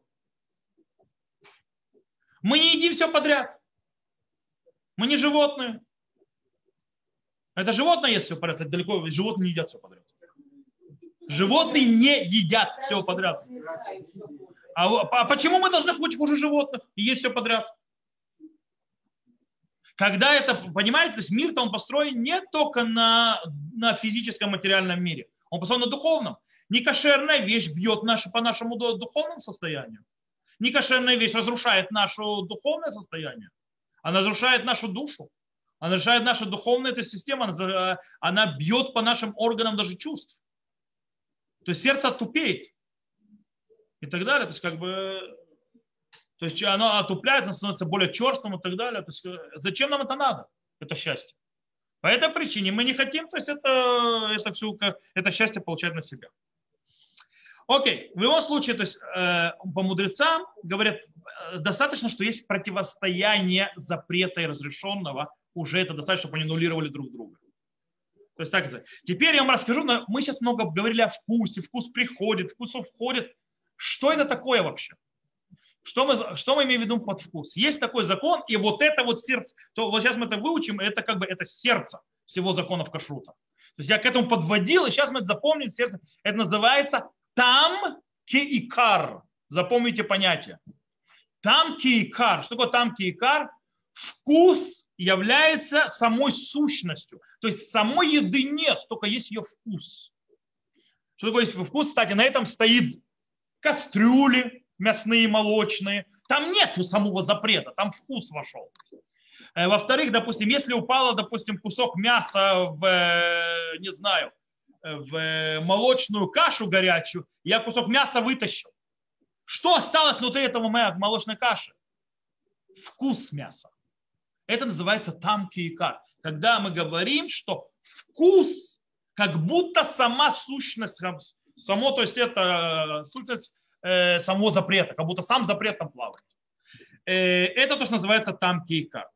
Мы не едим все подряд. Мы не животные. Это животное ест все подряд. кстати, Далеко животные не едят все подряд. Животные не едят все подряд. А, а почему мы должны быть хуже животных и есть все подряд? Когда это, понимаете, то есть мир-то он построен не только на, на физическом материальном мире, он построен на духовном. Некошерная вещь бьет наши, по нашему ду- духовному состоянию. Некошерная вещь разрушает наше духовное состояние. Она разрушает нашу душу. Она разрушает нашу духовную эту систему. Она, она бьет по нашим органам даже чувств. То есть сердце оттупеет и так далее. То есть как бы то есть оно отупляется, становится более черствым и так далее. То есть, э, зачем нам это надо? Это счастье. По этой причине мы не хотим, то есть это, это, все, это счастье получать на себя. Окей, в любом случае, то есть э, по мудрецам говорят, э, достаточно, что есть противостояние запрета и разрешенного, уже это достаточно, чтобы они аннулировали друг друга. То есть так это. Теперь я вам расскажу, мы сейчас много говорили о вкусе, вкус приходит, вкус входит. Что это такое вообще? Что мы, что мы имеем в виду под вкус? Есть такой закон, и вот это вот сердце, то вот сейчас мы это выучим, это как бы это сердце всего законов кашрута. То есть я к этому подводил, и сейчас мы это запомним, сердце. Это называется там киикар. Запомните понятие. Там киикар. Что такое там киикар? Вкус является самой сущностью. То есть самой еды нет, только есть ее вкус. Что такое есть вкус? Кстати, на этом стоит кастрюли мясные, молочные. Там нету самого запрета, там вкус вошел. Э, Во-вторых, допустим, если упало, допустим, кусок мяса в, э, не знаю, в э, молочную кашу горячую, я кусок мяса вытащил. Что осталось внутри этого мо- молочной каши? Вкус мяса. Это называется тамки и кар. Когда мы говорим, что вкус, как будто сама сущность, само, то есть это сущность э, самого запрета, как будто сам запрет там плавает. Э, это то, что называется тамки и кар.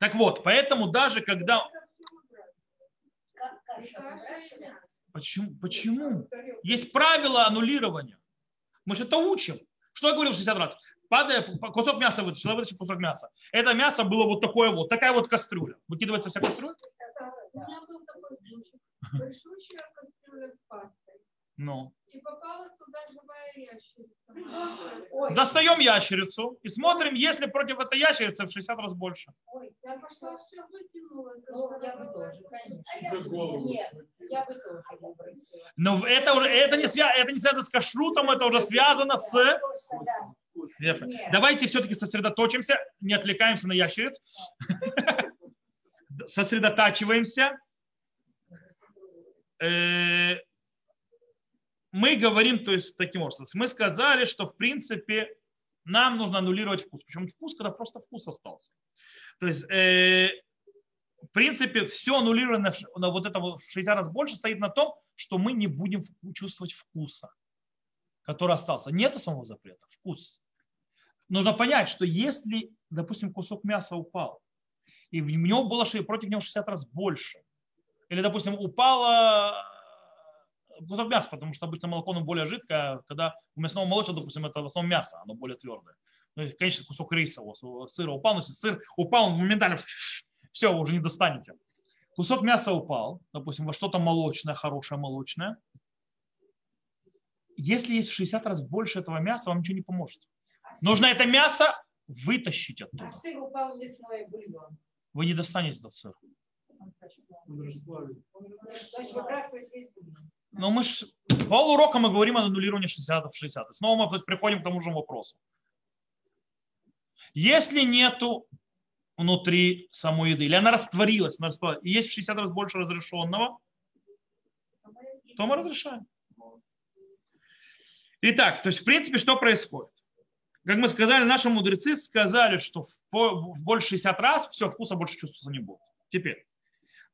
Так вот, поэтому даже когда... Почему? Почему? Есть правила аннулирования. Мы же это учим. Что я говорил в 60 раз? Падая, кусок мяса вытащил, я вытащил кусок мяса. Это мясо было вот такое вот, такая вот кастрюля. Выкидывается вся кастрюля? У меня был такой случай. Большущая кастрюля с пастой. Ну. И попала туда живая ящерица. Ой, Достаем ящерицу и смотрим, есть ли против этой ящерицы в 60 раз больше. ой, Я пошла все выкинула. Ну, я бы тоже, конечно. А голову. Нет, я бы тоже выбросила. Но это уже это не, свя, это не связано с кашрутом, это уже связано с... Нет. Давайте все-таки сосредоточимся, не отвлекаемся на ящериц. [LAUGHS] Сосредотачиваемся. Мы говорим, то есть таким образом, мы сказали, что в принципе нам нужно аннулировать вкус. Причем вкус, когда просто вкус остался. То есть, э, в принципе, все аннулировано на вот это в 60 раз больше стоит на том, что мы не будем чувствовать вкуса, который остался. Нету самого запрета, вкус. Нужно понять, что если, допустим, кусок мяса упал, и в него было против него 60 раз больше, или, допустим, упало кусок мяса, потому что обычно молоко оно более жидкое, когда у мясного молочного, допустим, это в основном мясо, оно более твердое. Ну, и, конечно, кусок риса, у вас, сыра упал, но если сыр упал, моментально все, уже не достанете. Кусок мяса упал, допустим, во что-то молочное, хорошее молочное. Если есть в 60 раз больше этого мяса, вам ничего не поможет. Нужно это мясо вытащить А оттуда. сыр упал в мясной бульон. Вы не достанете этот сыр. Он Но мы ж, пол урока мы говорим о аннулировании 60 в 60. Снова мы приходим к тому же вопросу. Если нету внутри самой еды, или она растворилась, она растворилась, и есть в 60 раз больше разрешенного, то мы разрешаем. Итак, то есть в принципе что происходит? Как мы сказали, наши мудрецы сказали, что в, больше 60 раз все, вкуса больше чувствоваться не будет. Теперь,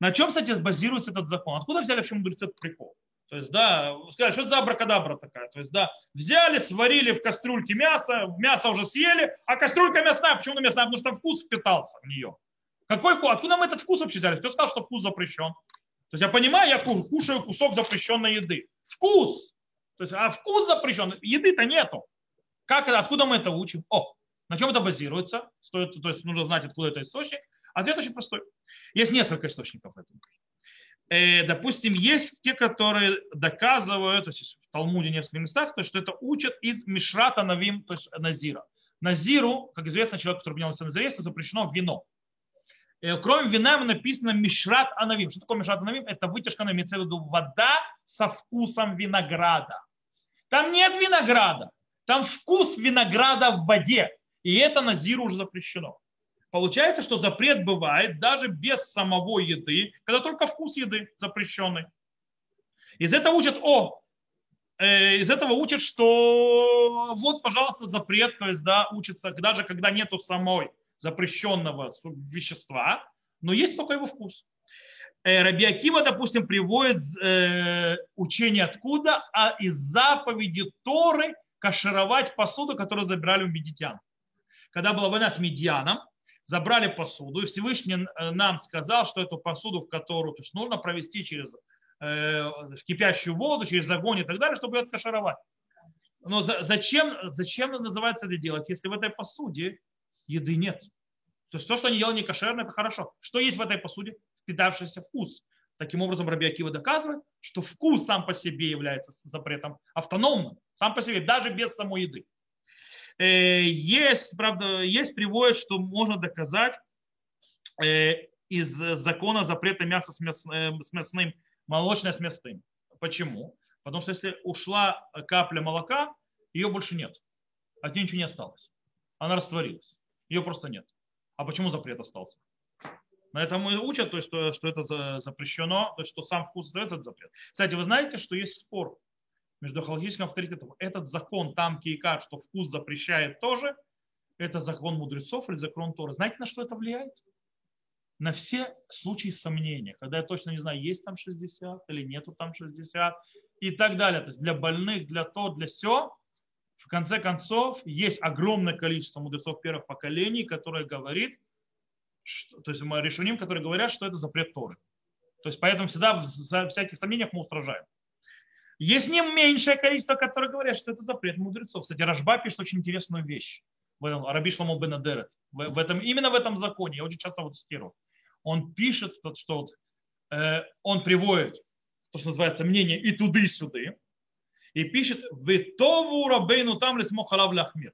на чем, кстати, базируется этот закон? Откуда взяли вообще мудрецы этот прикол? То есть, да, сказали, что это за абракадабра такая? То есть, да, взяли, сварили в кастрюльке мясо, мясо уже съели, а кастрюлька мясная, почему она мясная? Потому что вкус впитался в нее. Какой вкус? Откуда мы этот вкус вообще взяли? Кто сказал, что вкус запрещен? То есть я понимаю, я ку- кушаю кусок запрещенной еды. Вкус! То есть, а вкус запрещен, еды-то нету. Как, откуда мы это учим? О, на чем это базируется? Стоит, то есть нужно знать, откуда это источник. Ответ очень простой. Есть несколько источников этого. Э, допустим, есть те, которые доказывают, то есть в Талмуде в нескольких местах, то что это учат из Мишрата Навим, то есть Назира. Назиру, как известно, человек, который принялся Назирейство, запрещено вино. Э, Кроме вина написано Мишрат Анавим. Что такое Мишрат Анавим? Это вытяжка, имеется в виду вода со вкусом винограда. Там нет винограда, там вкус винограда в воде. И это Назиру уже запрещено. Получается, что запрет бывает даже без самого еды, когда только вкус еды запрещенный. Из этого учат, о, э, из этого учат, что вот, пожалуйста, запрет, то есть, да, учится даже когда нету самой запрещенного вещества, но есть только его вкус. Э, допустим, приводит э, учение откуда, а из заповеди Торы кашировать посуду, которую забирали у медитян. Когда была война с медианом, забрали посуду, и Всевышний э, нам сказал, что эту посуду, в которую то есть нужно провести через э, кипящую воду, через огонь и так далее, чтобы ее откашировать. Но за- зачем, зачем называется это делать, если в этой посуде еды нет? То есть то, что они делали не кошерно, это хорошо. Что есть в этой посуде? Впитавшийся вкус. Таким образом, Раби Акива доказывает, что вкус сам по себе является запретом автономным, сам по себе, даже без самой еды. Э, Есть, правда, есть приводит, что можно доказать э, из закона запрета мяса с мяс- э, с мясным, молочное с мясным. Почему? Потому что если ушла капля молока, ее больше нет. От нее ничего не осталось. Она растворилась. Ее просто нет. А почему запрет остался? На этом и учат, то есть, что, что это за- запрещено, то есть, что сам вкус остается, это запрет. Кстати, вы знаете, что есть спор между халахическим авторитетом. Этот закон там Кейкар, что вкус запрещает тоже, это закон мудрецов или закон Торы. Знаете, на что это влияет? На все случаи сомнения, когда я точно не знаю, есть там 60 или нету там 60 и так далее. То есть для больных, для то, для все. В конце концов, есть огромное количество мудрецов первых поколений, которые говорит, что, то есть мы решением, которые говорят, что это запрет Торы. То есть поэтому всегда в всяких сомнениях мы устражаем. Есть не меньшее количество, которые говорят, что это запрет мудрецов. Кстати, Рашба пишет очень интересную вещь. В этом, Раби Шломо бен Адерет. В, этом, именно в этом законе, я очень часто вот цитирую. Он пишет, что вот, э, он приводит то, что называется мнение и туды, и сюды. И пишет, «Витову рабейну там лисмо халав ляхмир».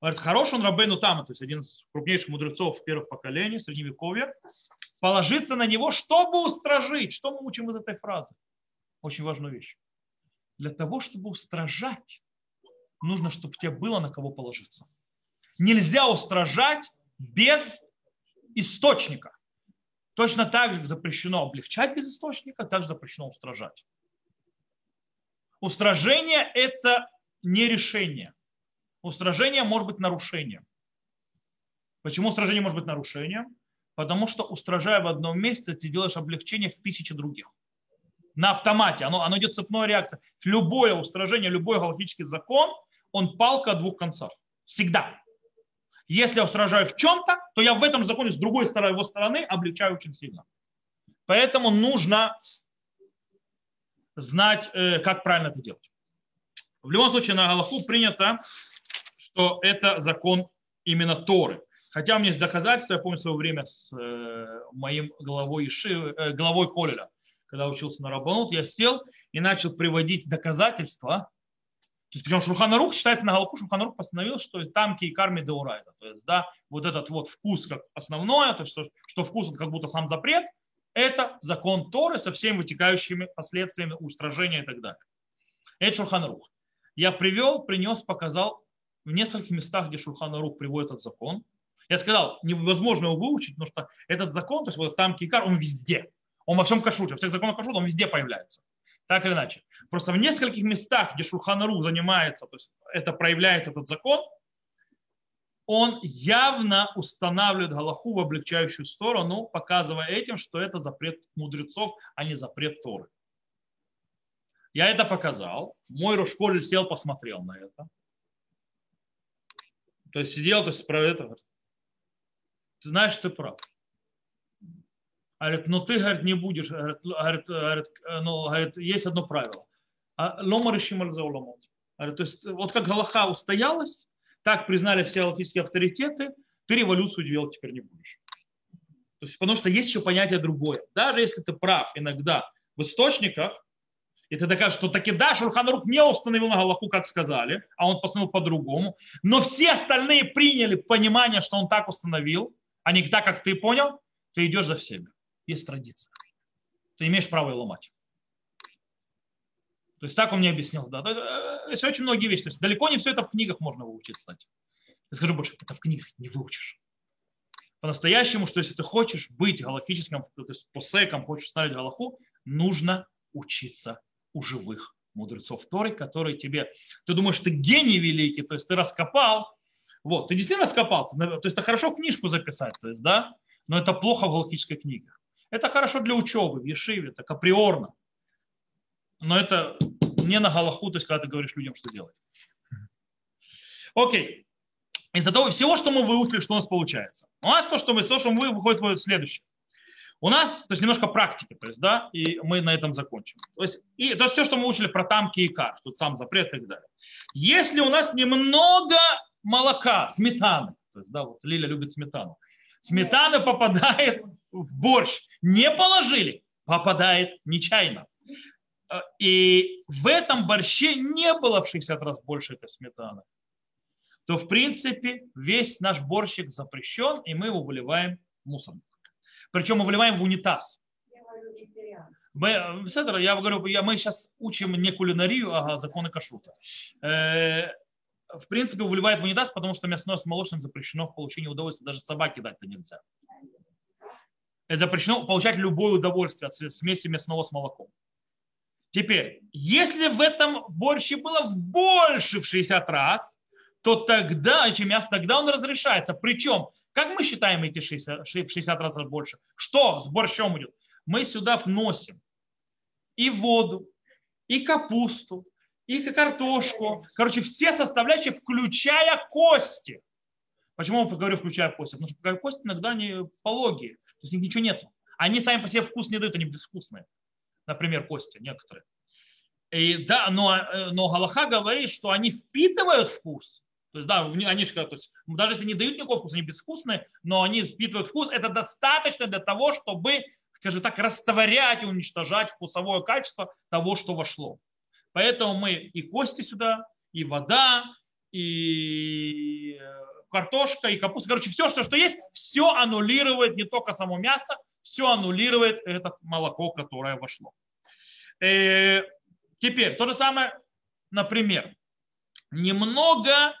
Говорит, хороший он Рабейну Тама, то есть один из крупнейших мудрецов первых поколений, средневековья, положиться на него, чтобы устражить. Что мы учим из этой фразы? Очень важную вещь. Для того, чтобы устражать, нужно, чтобы тебе было на кого положиться. Нельзя устражать без источника. Точно так же запрещено облегчать без источника, также запрещено устражать. Устражение – это не решение. Устражение может быть нарушением. Почему устражение может быть нарушением? Потому что устражая в одном месте, ты делаешь облегчение в тысячи других. На автомате. Оно, оно идет цепной реакция. Любое устражение, любой галактический закон, он палка о двух концах. Всегда. Если я устражаю в чем-то, то я в этом законе с другой стороны его стороны облегчаю очень сильно. Поэтому нужно знать, э, как правильно это делать. В любом случае на Галаху принято, что это закон именно Торы. Хотя у меня есть доказательства, я помню свое время с э, моим главой, Иши, э, главой Колеля, когда учился на Рабанут, я сел и начал приводить доказательства, то есть, причем Шурханарух считается на Галаху, Шурханарух постановил, что там кейкарми деурайда. То есть, да, вот этот вот вкус как основное, то есть, что, что вкус как будто сам запрет, это закон Торы со всеми вытекающими последствиями устражения и так далее. Это Шурханарух. Я привел, принес, показал в нескольких местах, где Шурханарух приводит этот закон. Я сказал, невозможно его выучить, потому что этот закон, то есть вот там кейкар, он везде. Он во всем кашруте, во всех законах кашрута, он везде появляется. Так или иначе. Просто в нескольких местах, где Шурханару занимается, то есть это проявляется этот закон, он явно устанавливает Галаху в облегчающую сторону, показывая этим, что это запрет мудрецов, а не запрет Торы. Я это показал. Мой Рошколь сел, посмотрел на это. То есть сидел, то есть про это. Ты знаешь, ты прав. Говорит, ну ты, говорит, не будешь. Говорит, говорит, ну, говорит, есть одно правило. А Лома решим аль То есть вот как Галаха устоялась, так признали все галактические авторитеты, ты революцию делать теперь не будешь. То есть, потому что есть еще понятие другое. Даже если ты прав иногда в источниках, и ты докажешь, что таки да, Шурханарук не установил на Галаху, как сказали, а он постановил по-другому, но все остальные приняли понимание, что он так установил, а не так, как ты понял, ты идешь за всеми есть традиция. Ты имеешь право ее ломать. То есть так он мне объяснил. Да. То есть очень многие вещи. То есть далеко не все это в книгах можно выучить, кстати. Я скажу больше, это в книгах не выучишь. По-настоящему, что если ты хочешь быть галактическим, то есть посеком, хочешь ставить галаху, нужно учиться у живых мудрецов Торы, которые тебе... Ты думаешь, ты гений великий, то есть ты раскопал, вот, ты действительно раскопал, то есть это хорошо книжку записать, то есть, да, но это плохо в галактической книге. Это хорошо для учебы в Ешиве, так априорно. Но это не на Галаху, то есть когда ты говоришь людям, что делать. Окей. Из-за того всего, что мы выучили, что у нас получается? У нас то, что мы, то, что мы выходит следующее. У нас, то есть немножко практики, то есть, да, и мы на этом закончим. То есть, и, то есть все, что мы учили про тамки и кар, что сам запрет и так далее. Если у нас немного молока, сметаны, то есть, да, вот Лиля любит сметану, сметана попадает в борщ, не положили, попадает нечаянно. Э, и в этом борще не было в 60 раз больше этой сметаны. То, в принципе, весь наш борщик запрещен, и мы его выливаем в мусорник. Причем мы выливаем в унитаз. Мы, э, я говорю, я, мы сейчас учим не кулинарию, а законы кашрута. Э, в принципе, выливает в унитаз, потому что мясное с молочным запрещено в получении удовольствия. Даже собаке дать-то нельзя. Это запрещено получать любое удовольствие от смеси мясного с молоком. Теперь, если в этом борще было в больше в 60 раз, то тогда, чем мясо, тогда он разрешается. Причем, как мы считаем эти 60, в 60 раз больше? Что с борщом идет? Мы сюда вносим и воду, и капусту, и картошку. Короче, все составляющие, включая кости. Почему я говорю, включая кости? Потому что кости иногда не пологие, то есть ничего нет. Они сами по себе вкус не дают, они безвкусные. Например, кости некоторые. И, да, но, но Галаха говорит, что они впитывают вкус. То есть, да, они же, то есть, даже если не дают никакого вкуса, они безвкусные, но они впитывают вкус. Это достаточно для того, чтобы, скажем так, растворять и уничтожать вкусовое качество того, что вошло. Поэтому мы и кости сюда, и вода, и э, картошка, и капуста. Короче, все, что, что есть, все аннулирует не только само мясо, все аннулирует это молоко, которое вошло. Э, Теперь, то же самое, например, немного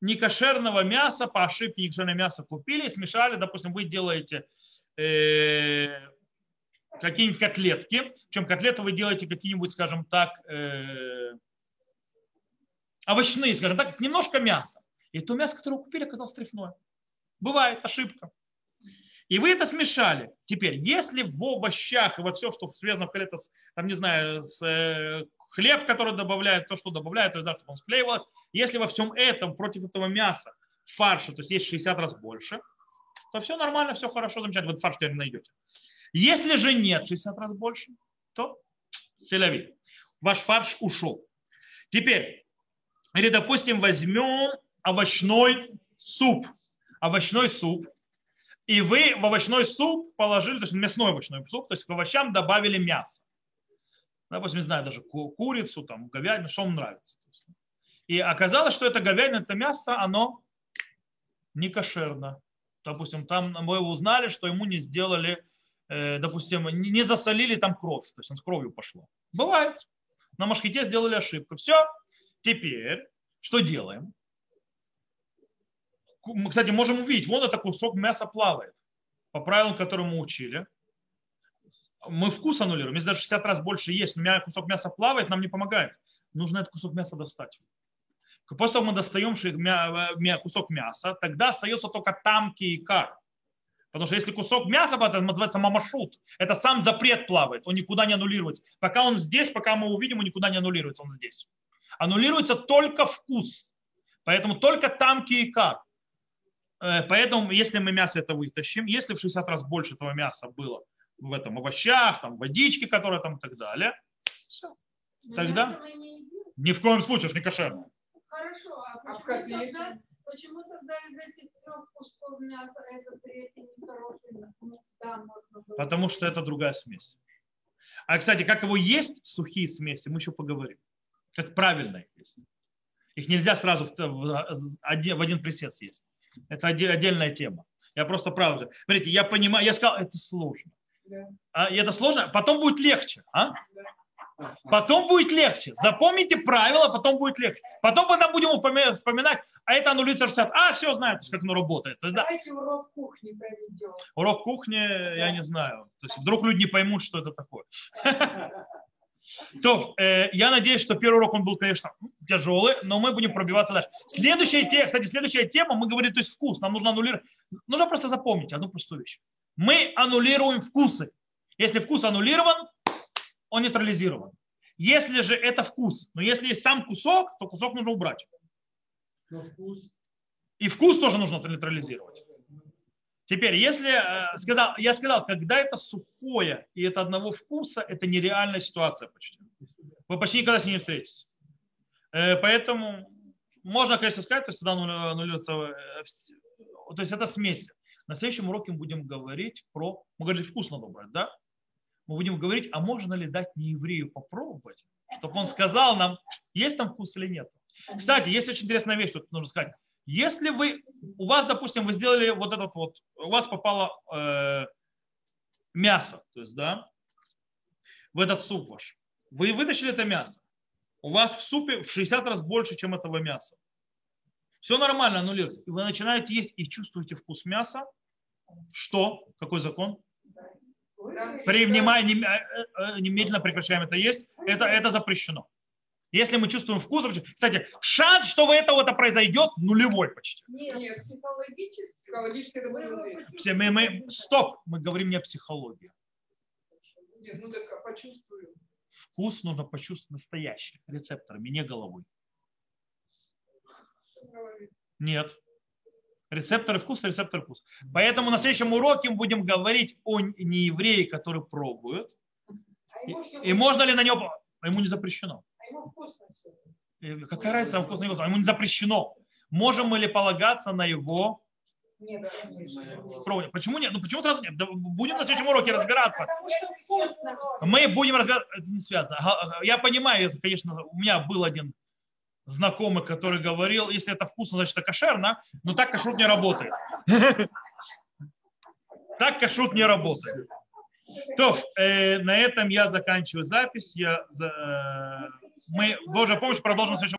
некошерного мяса, по ошибке некошерное мясо купили, смешали, допустим, вы делаете э, какие-нибудь котлетки, причем котлеты вы делаете какие-нибудь, скажем так, э, овощные, скажем так, немножко мяса. И то мясо, которое вы купили, оказалось трефное. Бывает ошибка. И вы это смешали. Теперь, если в овощах и во все, что связано в котлетах, там, не знаю, с э, хлеб, который добавляют, то, что добавляют, то есть, да, чтобы он склеивалось, если во всем этом против этого мяса фарша, то есть есть 60 раз больше, то все нормально, все хорошо, замечательно, вы фарш теперь найдете. Если же нет 60 раз больше, то селяви. Ваш фарш ушел. Теперь, или, допустим, возьмем овощной суп. Овощной суп. И вы в овощной суп положили, то есть мясной овощной суп, то есть к овощам добавили мясо. Допустим, не знаю, даже курицу, там, говядину, что вам нравится. И оказалось, что это говядина, это мясо, оно не кошерно. Допустим, там мы узнали, что ему не сделали, э, допустим, не засолили там кровь, то есть он с кровью пошло. Бывает. На машките сделали ошибку. Все. Теперь что делаем? Мы, кстати, можем увидеть, вон это кусок мяса плавает. По правилам, которые мы учили. Мы вкус аннулируем. Если даже 60 раз больше есть, но кусок мяса плавает, нам не помогает. Нужно этот кусок мяса достать. После того, мы достаем кусок мяса, тогда остается только тамки и кар. Потому что если кусок мяса, это называется мамашут, это сам запрет плавает, он никуда не аннулируется. Пока он здесь, пока мы увидим, он никуда не аннулируется, он здесь. Аннулируется только вкус. Поэтому только тамки и кар. Э, поэтому, если мы мясо это вытащим, если в 60 раз больше этого мяса было в этом овощах, там, водички, которые там и так далее, все. Тогда ни в коем случае, это не кошерно. Хорошо, а почему тогда, почему тогда из этих трех кусков мяса это третий нехороший? Ну, да, можно было. Потому что это другая смесь. А, кстати, как его есть, сухие смеси, мы еще поговорим. Как правильно их есть. Их нельзя сразу в, в, в один присед съесть. Это отдельная тема. Я просто правда. Смотрите, я понимаю, я сказал, это сложно. Да. А, это сложно, потом будет легче. А? Потом будет легче. Запомните правила, потом будет легче. Потом, когда будем вспоминать, а это аннулируется 60. А, все знаю, как оно работает. То есть, да, Давайте урок кухни проведем. урок кухни, я не знаю. То есть, вдруг люди не поймут, что это такое. То, э, я надеюсь, что первый урок он был, конечно, тяжелый, но мы будем пробиваться дальше. Следующая тема, кстати, следующая тема, мы говорим, то есть вкус. Нам нужно аннулировать. Нужно просто запомнить одну простую вещь. Мы аннулируем вкусы. Если вкус аннулирован, он нейтрализирован. Если же это вкус, но если есть сам кусок, то кусок нужно убрать. И вкус тоже нужно нейтрализировать. Теперь, если э, сказал, я сказал, когда это сухое и это одного вкуса, это нереальная ситуация почти. Вы почти никогда с ней не встретитесь. Э, поэтому можно, конечно, сказать, то есть туда э, то есть это смесь. На следующем уроке мы будем говорить про, мы говорили, вкус надо убрать, да? Мы будем говорить, а можно ли дать нееврею попробовать, чтобы он сказал нам, есть там вкус или нет. Кстати, есть очень интересная вещь, тут нужно сказать. Если вы, у вас, допустим, вы сделали вот этот вот, у вас попало э, мясо, то есть, да, в этот суп ваш. Вы вытащили это мясо. У вас в супе в 60 раз больше, чем этого мяса. Все нормально аннулируется. И вы начинаете есть и чувствуете вкус мяса. Что? Какой закон? При внимании э, э, немедленно прекращаем это есть. Это, это запрещено. Если мы чувствуем вкус, кстати, шанс, что у этого это произойдет, нулевой почти. Нет, Нет. психологически. Психологически это Вы. Все, мы, мы, стоп, мы говорим не о психологии. Нет, ну так а почувствую. Вкус нужно почувствовать настоящий, рецепторами, не головой. Нет. Рецепторы вкуса, рецепторы вкуса. Поэтому на следующем уроке мы будем говорить о нееврее, который пробует. А всё И можно ли на него... а Ему не запрещено. Ему вкусно все. Какая разница, там вкусно не вкусно? Ему не запрещено. Можем мы ли полагаться на его Нет, конечно. Почему нет? Ну почему сразу нет? Да будем на следующем уроке разбираться. Мы будем разбираться. Это не связано. Я понимаю, это, конечно, у меня был один знакомый, который говорил, если это вкусно, значит это кошерно, но так кашрут не работает. [LAUGHS] Так кашрут не работает. То, э, на этом я заканчиваю запись. Я, э, мы, Божья помощь, продолжим в следующем